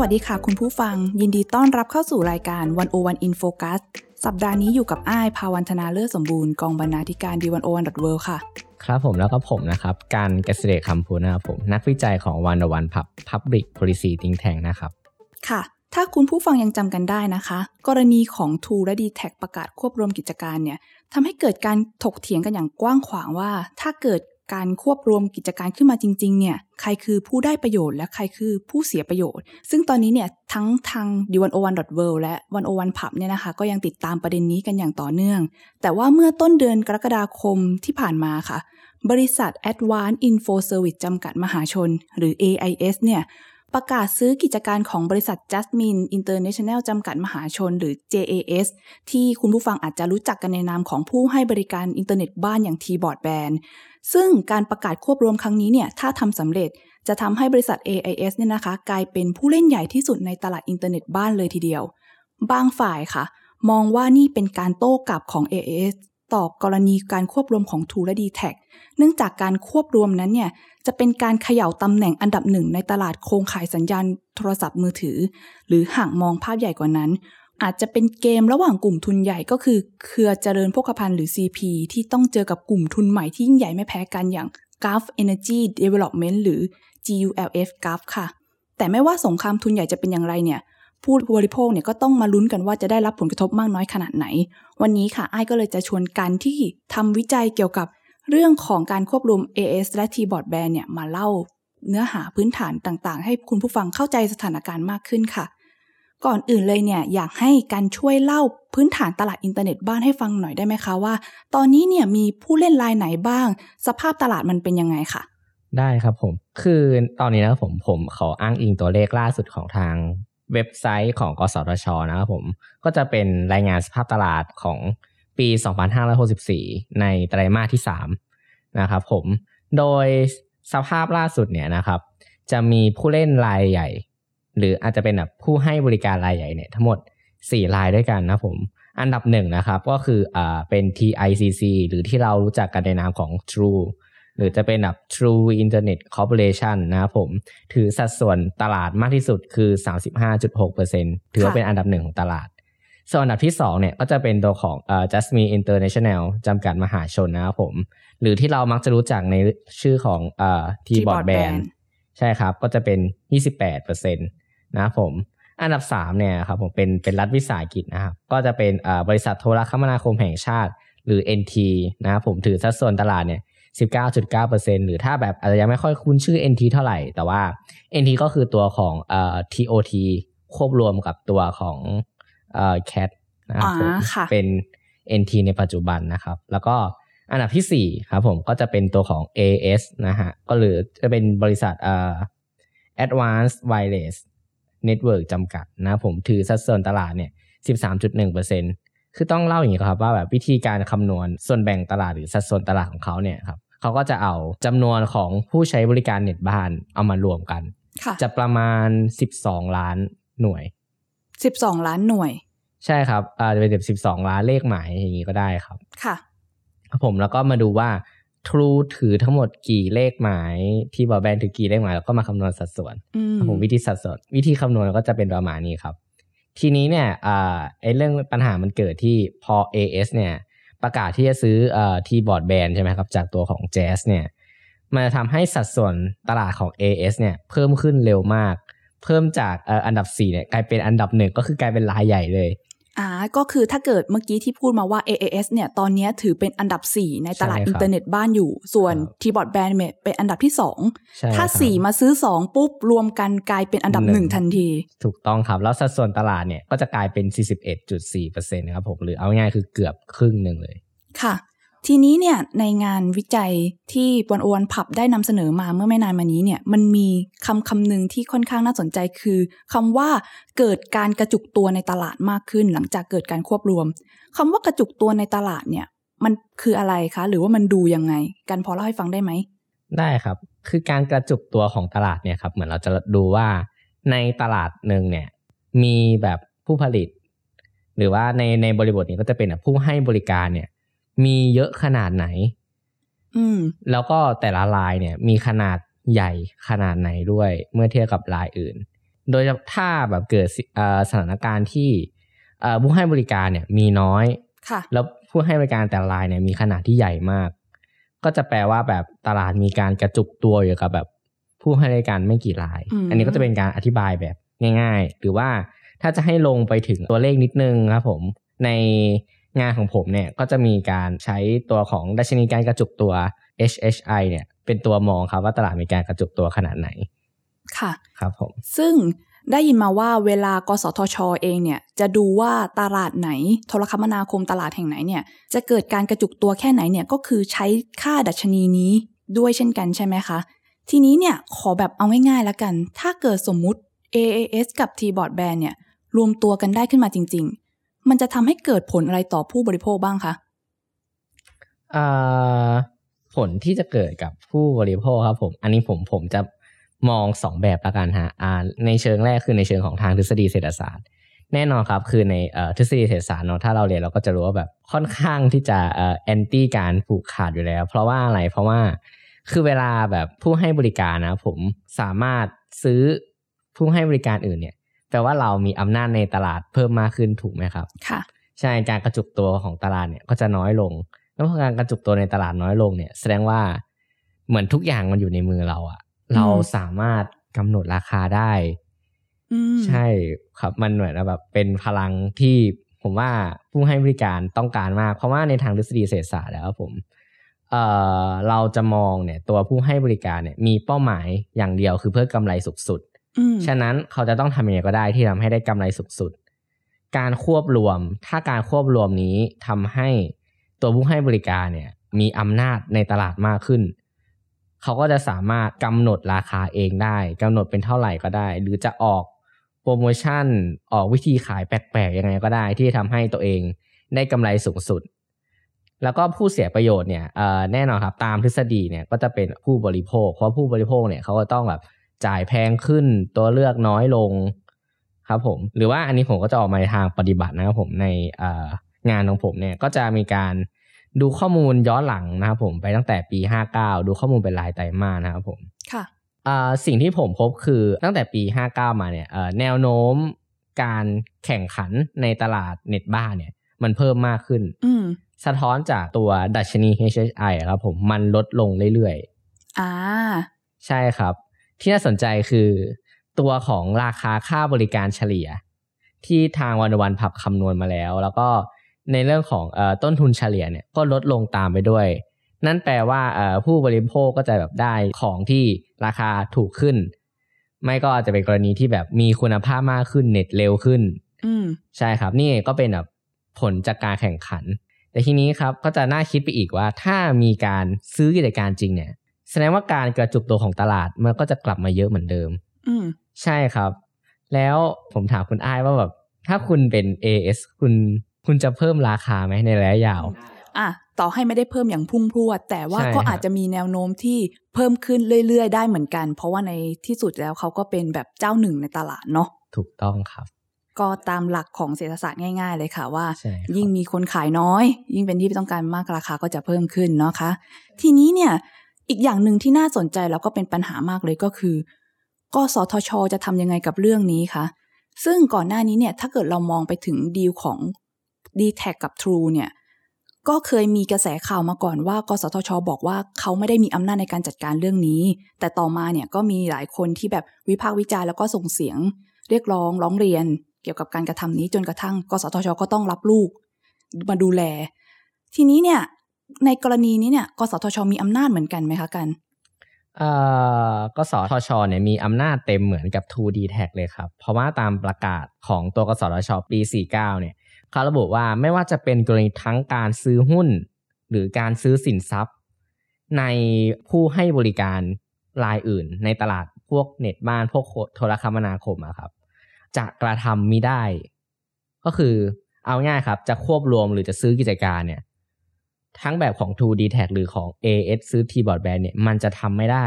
วัสดีค่ะคุณผู้ฟัง ยินดีต้อนรับเข้าสู่รายการวันโอวันอินโฟกัสสัปดาห์นี้อยู่กับอ้ายภาวันธนาเลิศสมบูรณ์กองบรรณาธิการดีวันโอวันดอทเวค่ะ ครับผมแล้วก็ผมนะครับ การเกษตรคำพูนะครับผม นักวิจัยของวันวันพับ Public Policy Think Tank นะครับ ค่ะ ถ้าคุณผู้ฟังยังจำกันได้นะคะ กรณีของ True และ d t แทประกาศควบรวมกิจการเนี่ยทำให้เกิดการถกเถียงกันอย่างกว้างขวางว่า ถ้าเกิด การควบรวมกิจการขึ้นมาจริงๆเนี่ยใครคือผู้ได้ประโยชน์และใครคือผู้เสียประโยชน์ ซึ่งตอนนี้เนี่ยทั้งทาง d 1 0 1 w o r l d และ 101 Pub เนี่ยนะคะก็ยังติดตามประเด็นนี้กันอย่างต่อเนื่อง แต่ว่าเมื่อต้นเดือนกรกฎาคมที่ผ่านมาค่ะ บริษัท Advanced Info Service จำกัดมหาชน หรือ AIS เนี่ย ประกาศซื้อกิจการของบริษัท Jasmine International จำกัดมหาชนหรือ JAS ที่คุณผู้ฟังอาจจะรู้จักกันในนามของผู้ให้บริการอินเทอร์เน็ตบ้านอย่าง T-Broadband ซึ่งการประกาศควบรวมครั้งนี้เนี่ยถ้าทำสำเร็จจะทำให้บริษัท AIS เนี่ยนะคะ กลายเป็นผู้เล่นใหญ่ที่สุดในตลาดอินเทอร์เน็ตบ้านเลยทีเดียว บางฝ่ายค่ะ มองว่านี่เป็นการโต้กลับของ AIS ต่อกรณีการควบรวมของ True และ d t แท็เนื่องจากการควบรวมนั้นเนี่ยจะเป็นการเขย่าตำแหน่งอันดับหนึ่งในตลาดโครงข่ายสัญญาณโทรศัพท์มือถือ หรือห่างมองภาพใหญ่กว่านั้น อาจจะเป็นเกมระหว่างกลุ่มทุนใหญ่ก็คือ เครือเจริญโภคภัณฑ์หรือ CP ที่ต้องเจอกับกลุ่มทุนใหม่ที่ยิ่งใหญ่ไม่แพ้กันอย่าง Gulf Energy Development หรือ GULF Gulf ค่ะ แต่ไม่ว่าสงครามทุนใหญ่จะเป็นอย่างไรเนี่ย ผู้บริโภคเนี่ยก็ต้องมาลุ้นกันว่าจะได้รับผลกระทบมากน้อยขนาดไหน วันนี้ค่ะไอ้ก็เลยจะชวนกันที่ทำวิจัยเกี่ยวกับเรื่องของการควบรวม AS และ Tboardband เนี่ยมาเล่าเนื้อหาพื้นฐานต่างๆ ให้คุณผู้ฟังเข้าใจสถานการณ์มากขึ้นค่ะ ก่อนอื่นเลยเนี่ยอยากให้การช่วยเล่าพื้นฐานตลาดอินเทอร์เน็ตบ้านให้ฟังหน่อยได้ไหมคะว่า ตอนนี้เนี่ยมีผู้เล่นรายไหนบ้าง สภาพตลาดมันเป็นยังไงค่ะ ได้ครับผม คือตอนนี้นะครับผมผมขออ้างอิงตัวเลขล่าสุดของทาง เว็บไซต์ของกสทชนะครับผม ก็จะเป็นรายงานสภาพตลาดของปี 2564 ในไตรมาสที่ 3 นะครับผม โดยสภาพล่าสุดเนี่ยนะครับ จะมีผู้เล่นรายใหญ่ หรืออาจจะเป็นแบบผู้ให้บริการรายใหญ่เนี่ยทั้งหมด 4 รายด้วยกันนะผม อันดับหนึ่งนะครับก็คืออ่าเป็น TICC หรือที่เรารู้จักกันในนามของ True หรือจะเป็นแบบ True Internet Corporation นะครับผม ถือสัดส่วนตลาดมากที่สุดคือ 35.6%ถือว่าเป็นอันดับหนึ่งของตลาด ส่วนอันดับที่2เนี่ยก็จะเป็นตัวของเอ่อ Jasmine International จำกัดมหาชนนะครับผม หรือที่เรามักจะรู้จักในชื่อของเอ่อ T-Broadband ใช่ครับก็จะเป็น 28%นะครับผมอันดับ3เนี่ยครับผมเป็นเป็นรัฐวิสาหกิจนะครับก็จะเป็นเอ่อบริษัทโทรคมนาคมแห่งชาติ หรือ NT นะครับผมถือสัดส่วนตลาดเนี่ย 19.9%หรือถ้าแบบอาจจะยังไม่ค่อยคุ้นชื่อ NT เท่าไหร่ แต่ว่า NT ก็คือตัวของเอ่อ TOT ควบรวมกับตัวของเอ่อ CAT นะครับผมอ่าค่ะเป็น NT ในปัจจุบันนะครับ แล้วก็อันดับที่ 4 ครับผมก็จะเป็นตัวของ AS นะฮะ ก็หรือจะเป็นบริษัทเอ่อ Advanced Wireless Network จำกัดนะครับผมถือสัดส่วนตลาดเนี่ย 13.1% คือต้องเล่าอย่างนี้ครับว่าแบบวิธีการคำนวณส่วนแบ่งตลาดหรือสัดส่วนตลาดของเขาเนี่ยครับเขาก็จะเอาจำนวนของผู้ใช้บริการเน็ตบ้านเอามารวมกันค่ะจะประมาณ 12 ล้านหน่วย 12 ล้านหน่วย ใช่ครับอาจจะเป็นสิบสองล้านเลขหมายอย่างนี้ก็ได้ครับ ค่ะครับผมแล้วก็มาดูว่า True ถือทั้งหมดกี่เลขหมาย ที่บอแบนถือกี่เลขหมายแล้วก็มาคำนวณสัดส่วนอืมครับผมวิธีสัดส่วน วิธีคำนวณก็จะเป็นประมาณนี้ครับ ทีนี้เนี่ยอ่าไอ้เรื่องปัญหามันเกิดที่พอ AS เนี่ยประกาศที่จะซื้อทีบอร์ดแบนใช่ไหมครับ จากตัวของ Jazz เนี่ยมันจะทำให้สัดส่วนตลาดของ AS เนี่ยเพิ่มขึ้นเร็วมาก เพิ่มจากอันดับ4เนี่ยกลายเป็นอันดับหนึ่งก็คือกลายเป็นรายใหญ่เลย อ่าก็คือถ้าเกิดเมื่อกี้ที่พูดมาว่า AIS เนี่ยตอนนี้ถือเป็นอันดับ 4 ในตลาดใช่ครับอินเทอร์เน็ตบ้านอยู่ ส่วนครับ T Broadband เนี่ยเป็นอันดับที่ใช่2ถ้าครับ4มาซื้อ 2 ปุ๊บ รวมกันกลายเป็นอันดับหนึ่ง1ทันที ถูกต้องครับ แล้วสัดส่วนตลาดเนี่ยก็จะกลายเป็น 41.4%นะครับผม หรือเอาง่ายๆคือเกือบครึ่งหนึ่งเลย ค่ะ ทีนี้เนี่ยในงานวิจัยที่ One O One PUB ได้นำเสนอมาเมื่อไม่นานมานี้เนี่ยมันมีคำคำหนึ่งที่ค่อนข้างน่าสนใจคือคำว่าเกิดการกระจุกตัวในตลาดมากขึ้น หลังจากเกิดการควบรวมคำว่ากระจุกตัวในตลาดเนี่ย มันคืออะไรคะ หรือว่ามันดูยังไง กันพอเล่าให้ฟังได้ไหมได้ครับ คือการกระจุกตัวของตลาดเนี่ยครับเหมือนเราจะดูว่าในตลาดหนึ่งเนี่ยมีแบบผู้ผลิต หรือว่าในในบริบทนี้ก็จะเป็นแบบผู้ให้บริการเนี่ย มีเยอะขนาดไหน อืม แล้วก็แต่ละรายเนี่ย มีขนาดใหญ่ขนาดไหนด้วย เมื่อเทียบกับรายอื่น โดยถ้าแบบเกิดสิเอ่อสถานการณ์ที่เอ่อผู้ให้บริการเนี่ย มีน้อยค่ะแล้วผู้ให้บริการแต่ละรายเนี่ยมีขนาดที่ใหญ่มาก ก็จะแปลว่าแบบตลาดมีการกระจุกตัวอยู่กับแบบผู้ให้บริการไม่กี่รายอืมอันนี้ก็จะเป็นการอธิบายแบบง่าย ๆ หรือว่าถ้าจะให้ลงไปถึงตัวเลขนิดนึงครับผม ใน งานของผมเนี่ยก็จะมีการใช้ตัวของดัชนีการกระจุกตัว HHI เนี่ยเป็นตัวมองครับว่าตลาดมีการกระจุกตัวขนาดไหน ค่ะครับผมซึ่งได้ยินมาว่าเวลากสทชเองเนี่ยจะดูว่าตลาดไหน โทรคมนาคมตลาดแห่งไหนเนี่ยจะเกิดการกระจุกตัวแค่ไหนเนี่ยก็คือใช้ค่าดัชนีนี้ด้วยเช่นกันใช่ไหมคะ ทีนี้เนี่ยขอแบบเอาง่ายๆแล้วกัน ถ้าเกิดสมมุติ AAS กับ T-Board Band เนี่ยรวมตัวกันได้ขึ้นมาจริงๆ มันจะทำให้เกิดผลอะไรต่อผู้บริโภคบ้างคะเอ่อผลที่จะเกิดกับผู้บริโภคครับผมอันนี้ผมผมจะมองสองแบบละกันฮะอ่าในเชิงแรกคือในเชิงของทางทฤษฎีเศรษฐศาสตร์ แน่นอนครับคือในเอ่อทฤษฎีเศรษฐศาสตร์เนาะถ้าเราเรียนเราก็จะรู้ว่าแบบค่อนข้างที่จะเอ่อแอนตี้การผูกขาดอยู่แล้ว เพราะว่าอะไรเพราะว่าคือเวลาแบบผู้ให้บริการนะผมสามารถซื้อผู้ให้บริการอื่นเนี่ย แปลว่าเรามีอำนาจในตลาดเพิ่มมากขึ้นถูกไหมครับ ค่ะ ใช่การกระจุกตัวของตลาดเนี่ยก็จะน้อยลง แล้วพอการกระจุกตัวในตลาดน้อยลงเนี่ย แสดงว่าเหมือนทุกอย่างมันอยู่ในมือเราอะเราสามารถกำหนดราคาได้อืมใช่ครับมันเหมือนแบบเป็นพลังที่ผมว่าผู้ให้บริการต้องการมาก เพราะว่าในทางทฤษฎีเศรษฐศาสตร์แล้วผมเอ่อเราจะมองเนี่ยตัวผู้ให้บริการเนี่ยมีเป้าหมายอย่างเดียวคือเพื่อกำไรสุดสุดอืม ฉะนั้นเขาจะต้องทำยังไงก็ได้ที่ทำให้ได้กำไรสุดสุด การควบรวม ถ้าการควบรวมนี้ทำให้ตัวผู้ให้บริการเนี่ย มีอำนาจในตลาดมากขึ้น เขาก็จะสามารถกำหนดราคาเองได้กำหนดเป็นเท่าไหร่ก็ได้ หรือจะออกโปรโมชั่นออกวิธีขายแปลกๆยังไงก็ได้ ที่ทำให้ตัวเองได้กำไรสูงสุด แล้วก็ผู้เสียประโยชน์เนี่ยแน่นอนครับตามทฤษฎีเนี่ยก็จะเป็นผู้บริโภค เพราะผู้บริโภคเนี่ยเขาก็ต้องแบบ จ่ายแพงขึ้นตัวเลือกน้อยลงครับผมหรือว่าอันนี้ผมก็จะออกมาในทางปฏิบัตินะครับผมในเอ่องานของผมเนี่ยก็จะมีการดูข้อมูลย้อนหลังนะครับผมไปตั้งแต่ปี 59 ดูข้อมูลเป็นรายไตรมาสนะครับผมค่ะอ่าสิ่งที่ผมพบคือตั้งแต่ปี 59 มาเนี่ยเอ่อแนวโน้มการแข่งขันในตลาดเน็ตบ้านเนี่ยมันเพิ่มมากขึ้นอืมสะท้อนจากตัวดัชนี HHI อะครับผมมันลดลงเรื่อยอ่าๆใช่ครับ ที่น่าสนใจคือ ตัวของราคาค่าบริการเฉลี่ย ที่ทางวันวันผับคำนวณมาแล้ว แล้วก็ในเรื่องของเอ่อต้นทุนเฉลี่ยเนี่ยก็ลดลงตามไปด้วย นั่นแปลว่าเอ่อผู้บริโภคก็จะแบบได้ของที่ราคาถูกขึ้น ไม่ก็อาจจะเป็นกรณีที่แบบมีคุณภาพมากขึ้นเน็ตเร็วขึ้นอืมใช่ครับ นี่ก็เป็นแบบผลจากการแข่งขัน แต่ทีนี้ครับก็จะน่าคิดไปอีกว่าถ้ามีการซื้อกิจการจริงเนี่ย แสดงว่าการกระจุกตัวของตลาดมันก็จะกลับมาเยอะเหมือนเดิม อืมใช่ครับ แล้วผมถามคุณอ้ายว่าแบบถ้าคุณเป็น AS คุณคุณจะเพิ่มราคาไหมในระยะยาว อะต่อให้ไม่ได้เพิ่มอย่างพุ่งพรวด แต่ว่าใช่ก็ครับอาจจะมีแนวโน้มที่เพิ่มขึ้นเรื่อยๆ ได้เหมือนกัน เพราะว่าในที่สุดแล้วเขาก็เป็นแบบเจ้าหนึ่งในตลาดเนาะถูกต้องครับ ก็ตามหลักของเศรษฐศาสตร์ง่าย ๆ เลยค่ะว่าใช่ครับยิ่งมีคนขายน้อย ยิ่งเป็นที่ต้องการมากราคาก็จะเพิ่มขึ้นเนาะคะ ทีนี้เนี่ย อีกอย่างหนึ่งที่น่าสนใจแล้วก็เป็นปัญหามากเลยก็คือ กสทช จะทำยังไงกับเรื่องนี้คะซึ่งก่อนหน้านี้เนี่ยถ้าเกิดเรามองไปถึงดีลของ d t แทกับ True เนี่ยก็เคยมีกระแสข่าวมาก่อนว่า กสทช บอกว่าเขาไม่ได้มีอำนาจในการจัดการเรื่องนี้ แต่ต่อมาเนี่ยก็มีหลายคนที่แบบวิพากษ์วิจารณ์แล้วก็ส่งเสียง เรียกร้องร้องเรียน เกี่ยวกับการกระทำนี้จนกระทั่ง กสทช ก็ต้องรับลูก มาดูแล ทีนี้เนี่ย ในกรณีนี้เนี่ยกสทช มีอำนาจเหมือนกันไหมคะกันเอ่อกสทชเนี่ยมีอำนาจเต็มเหมือนกับ 2D Tag เลยครับ เพราะว่าตามประกาศของตัวกสทช ปี 49 เนี่ยเขาระบุว่าไม่ว่าจะเป็นกรณีทั้งการซื้อหุ้น หรือการซื้อสินทรัพย์ ในผู้ให้บริการรายอื่น ในตลาดพวกเน็ตบ้านพวกโทรคมนาคมอะครับ จะกระทำมิได้ ก็คือเอาง่ายครับ จะควบรวมหรือจะซื้อกิจการเนี่ย ทั้งแบบของ 2D Tag หรือของ AS ซื้อ T Broadband เนี่ยมันจะทำไม่ได้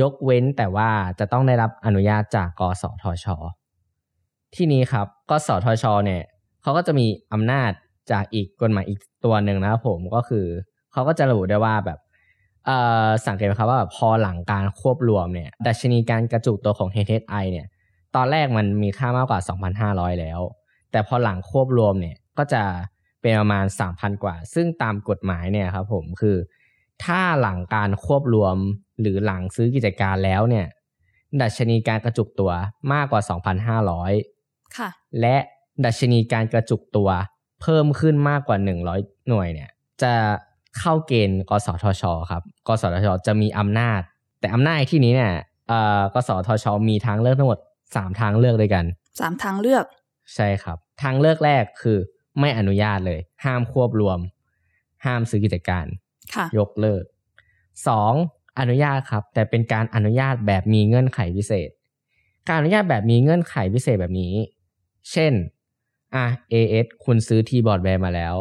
ยกเว้นแต่ว่าจะต้องได้รับอนุญาตจากกสทช ที่นี้ครับกสทช เนี่ยเขาก็จะมีอำนาจจากอีกกฎหมายอีกตัวหนึ่งนะครับผมก็คือเขาก็จะระบุได้ว่าแบบเอ่อสังเกตไหมครับว่าพอหลังการควบรวมเนี่ยดัชนีการกระจุกตัวของ HHI เนี่ย ตอนแรกมันมีค่ามากกว่า 2,500 แล้ว แต่พอหลังควบรวมเนี่ยก็จะ เป็นประมาณ 3,000 กว่า ซึ่งตามกฎหมายเนี่ยครับผมคือ ถ้าหลังการควบรวมหรือหลังซื้อกิจการแล้วเนี่ยดัชนีการกระจุกตัวมากกว่า 2,500 ค่ะ และดัชนีการกระจุกตัวเพิ่มขึ้นมากกว่า 100 หน่วยเนี่ย จะเข้าเกณฑ์กสทช ครับ กสทช จะมีอำนาจ แต่อำนาจที่นี้เนี่ยเอ่อกสทช มีทางเลือกทั้งหมด 3 ทางเลือกด้วยกันสามทางเลือก ใช่ครับ ทางเลือกแรกคือ ไม่อนุญาตเลย ห้ามควบรวม ห้ามซื้อกิจการค่ะยกเลิก 2. อนุญาตครับ แต่เป็นการอนุญาตแบบมีเงื่อนไขพิเศษ การอนุญาตแบบมีเงื่อนไขพิเศษแบบนี้ เช่นอะ AS คุณซื้อทีบอร์ดแบร์มาแล้ว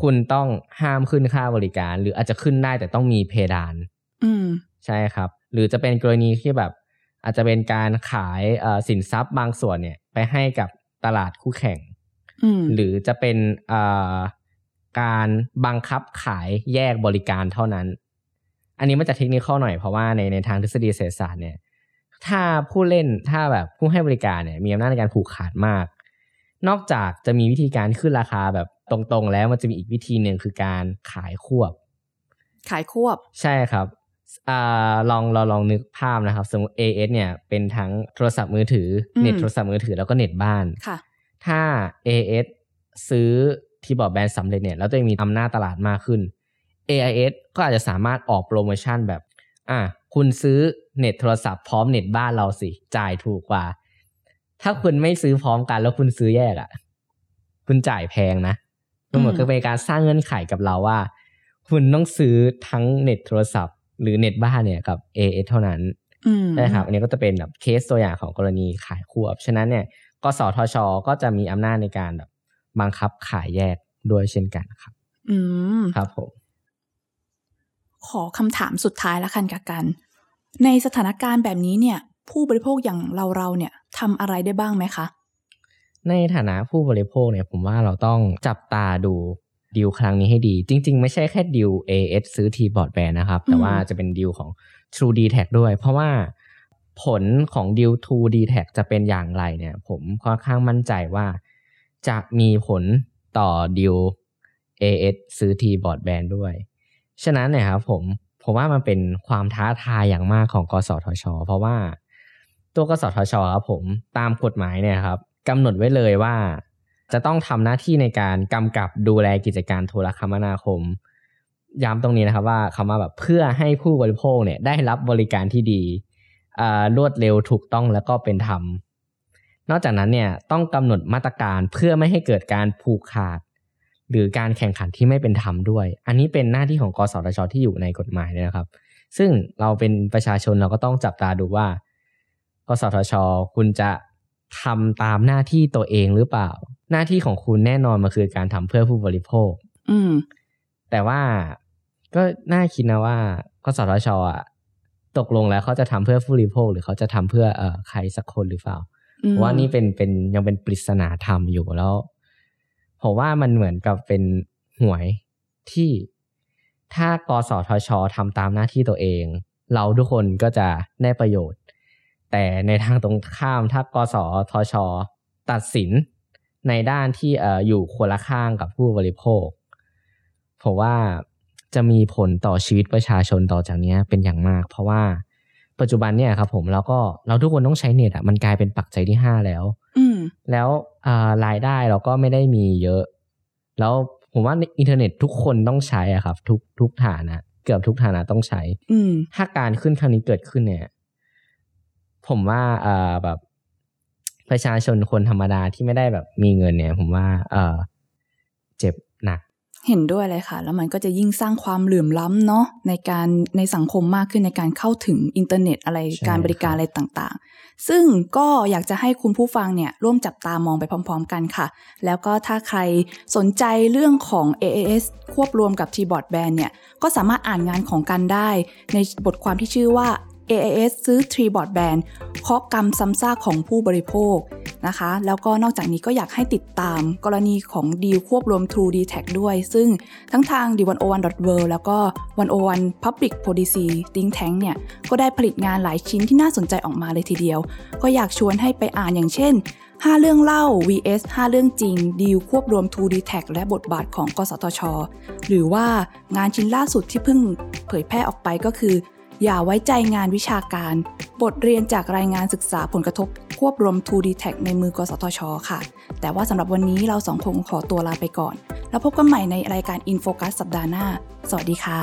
คุณต้องห้ามขึ้นค่าบริการ หรืออาจจะขึ้นได้แต่ต้องมีเพดาน อืมใช่ครับ หรือจะเป็นกรณีที่แบบอาจจะเป็นการขายเอ่อสินทรัพย์บางส่วนเนี่ย ไปให้กับตลาดคู่แข่งอืม หรือจะเป็นเอ่อการบังคับขายแยกบริการเท่านั้น อันนี้มันจะเทคนิคหน่อยเพราะว่าในในทางทฤษฎีเศรษฐศาสตร์เนี่ย ถ้าผู้เล่นถ้าแบบผู้ให้บริการเนี่ยมีอำนาจในการผูกขาดมาก นอกจากจะมีวิธีการขึ้นราคาแบบตรงๆ แล้วมันจะมีอีกวิธีหนึ่งคือการขายควบ ขายควบ ใช่ครับอ่าลองเราลองนึกภาพนะครับ สมมติ AS เนี่ยเป็นทั้งโทรศัพท์มือถืออืมเน็ตโทรศัพท์มือถือแล้วก็เน็ตบ้านค่ะ ถ้า AS ซื้อT Broadband สำเร็จเนี่ยแล้วตัวเองมีอำนาจตลาดมากขึ้น AIS ก็อาจจะสามารถออกโปรโมชั่นแบบ อะคุณซื้อเน็ตโทรศัพท์พร้อมเน็ตบ้านเราสิ จ่ายถูกกว่า ถ้าคุณไม่ซื้อพร้อมกันแล้วคุณซื้อแยกอะ่ะ คุณจ่ายแพงนะมันเหมือนอืมกับเป็นการสร้างเงื่อนไขกับเราว่า คุณต้องซื้อทั้งเน็ตโทรศัพท์ หรือเน็ตบ้านเนี่ยกับ AS เท่านั้นอืมใช่ครับ อันนี้ก็จะเป็นแบบเคสตัวอย่างของกรณีขายควบฉะนั้นเนี่ย กสทช ก็จะมีอำนาจในการแบบบังคับขายแยกด้วยเช่นกันครับ อืมครับผม ขอคำถามสุดท้ายละกันกับกัน ในสถานการณ์แบบนี้เนี่ย ผู้บริโภคอย่างเราเราๆเนี่ยทำอะไรได้บ้างไหมคะ ในฐานะผู้บริโภคเนี่ย ผมว่าเราต้องจับตาดูดีลครั้งนี้ให้ดี จริง ๆ ไม่ใช่แค่ดีล AS ซื้อ T Broadband นะครับ แต่ว่าจะเป็นดีลของ True d t a c ด้วย เพราะว่า ผลของดีล True d t a c จะเป็นอย่างไรเนี่ย ผมค่อนข้างมั่นใจว่า จะมีผลต่อดีล AS ซื้อ T Broadband ด้วย ฉะนั้นเนี่ยครับผมผมว่ามันเป็นความท้าทายอย่างมากของกสทช เพราะว่าตัวกสทชครับผมตามกฎหมายเนี่ยครับกำหนดไว้เลยว่า จะต้องทำหน้าที่ในการกำกับดูแลกิจการโทรคมนาคมย้ำตรงนี้นะครับว่าคำว่าแบบเพื่อให้ผู้บริโภคเนี่ยได้รับบริการที่ดี รวดเร็วถูกต้องแล้วก็เป็นธรรม นอกจากนั้นเนี่ยต้องกำหนดมาตรการเพื่อไม่ให้เกิดการผูกขาด หรือการแข่งขันที่ไม่เป็นธรรมด้วย อันนี้เป็นหน้าที่ของกสทชที่อยู่ในกฎหมายเลยนะครับ ซึ่งเราเป็นประชาชนเราก็ต้องจับตาดูว่ากสทช คุณจะทำตามหน้าที่ตัวเองหรือเปล่า หน้าที่ของคุณแน่นอนมันคือการทำเพื่อผู้บริโภค อืมแต่ว่าก็น่าคิดนะว่ากสทชอะ ตกลงแล้วเขาจะทำเพื่อผู้บริโภคหรือเขาจะทำเพื่อเอ่อใครสักคนหรือเปล่าอืมผมว่านี่เป็นเป็นยังเป็นปริศนาธรรมอยู่แล้วผมว่ามันเหมือนกับเป็นหวยที่ถ้ากสทชทำตามหน้าที่ตัวเอง เราทุกคนก็จะได้ประโยชน์ แต่ในทางตรงข้ามถ้ากสทช ตัดสินในด้านที่เอ่ออยู่คนละข้างกับผู้บริโภค ผมว่า จะมีผลต่อชีวิตประชาชนต่อจากเนี้ยเป็นอย่างมาก เพราะว่าปัจจุบันเนี่ยครับผมเราก็เราทุกคนต้องใช้เน็ตอะมันกลายเป็นปักใจที่ห้าแล้วอืมแล้วอ่ารายได้เราก็ไม่ได้มีเยอะ แล้วผมว่าอินเทอร์เน็ตทุกคนต้องใช้อะครับ ทุกทุกฐานะเกือบทุกฐานะต้องใช้อืมถ้าการขึ้นครั้งนี้เกิดขึ้นเนี่ย ผมว่าเอ่อแบบประชาชนคนธรรมดาที่ไม่ได้แบบมีเงินเนี่ย ผมว่า เออเจ็บหนัก เห็นด้วยเลยค่ะ แล้วมันก็จะยิ่งสร้างความเหลื่อมล้ำเนาะในการในสังคมมากขึ้นในการเข้าถึงอินเทอร์เน็ตอะไรใช่การบริการอะไรต่างๆ ซึ่งก็อยากจะให้คุณผู้ฟังเนี่ยร่วมจับตามองไปพร้อม ๆ กันค่ะ แล้วก็ถ้าใครสนใจเรื่องของ AAS ควบรวมกับ T-Board Band เนี่ยก็สามารถอ่านงานของกันได้ในบทความที่ชื่อว่า AAS ซื้อ T-Board Band เคาะกรรมซ้ำซากของผู้บริโภคนะคะ แล้วก็นอกจากนี้ก็อยากให้ติดตามกรณีของดีลควบรวม True d t a c ด้วย ซึ่งทั้งทาง d101.world แล้วก็ 101 Public Policy Think Tank เนี่ย ก็ได้ผลิตงานหลายชิ้นที่น่าสนใจออกมาเลยทีเดียว ก็อยากชวนให้ไปอ่านอย่างเช่น 5 เรื่องเล่า vs 5 เรื่องจริง ดีลควบรวม True d t a c และบทบาทของกสทช หรือว่างานชิ้นล่าสุดที่เพิ่งเผยแพร่ออกไปก็คือ อย่าไว้ใจงานวิชาการ บทเรียนจากรายงานศึกษาผลกระทบ ควบรวม 2D Tag ในมือกสทช ค่ะ แต่ว่าสำหรับวันนี้เราสองคงขอตัวลาไปก่อน แล้วพบกันใหม่ในรายการ InFocus สัปดาห์หน้า สวัสดีค่ะ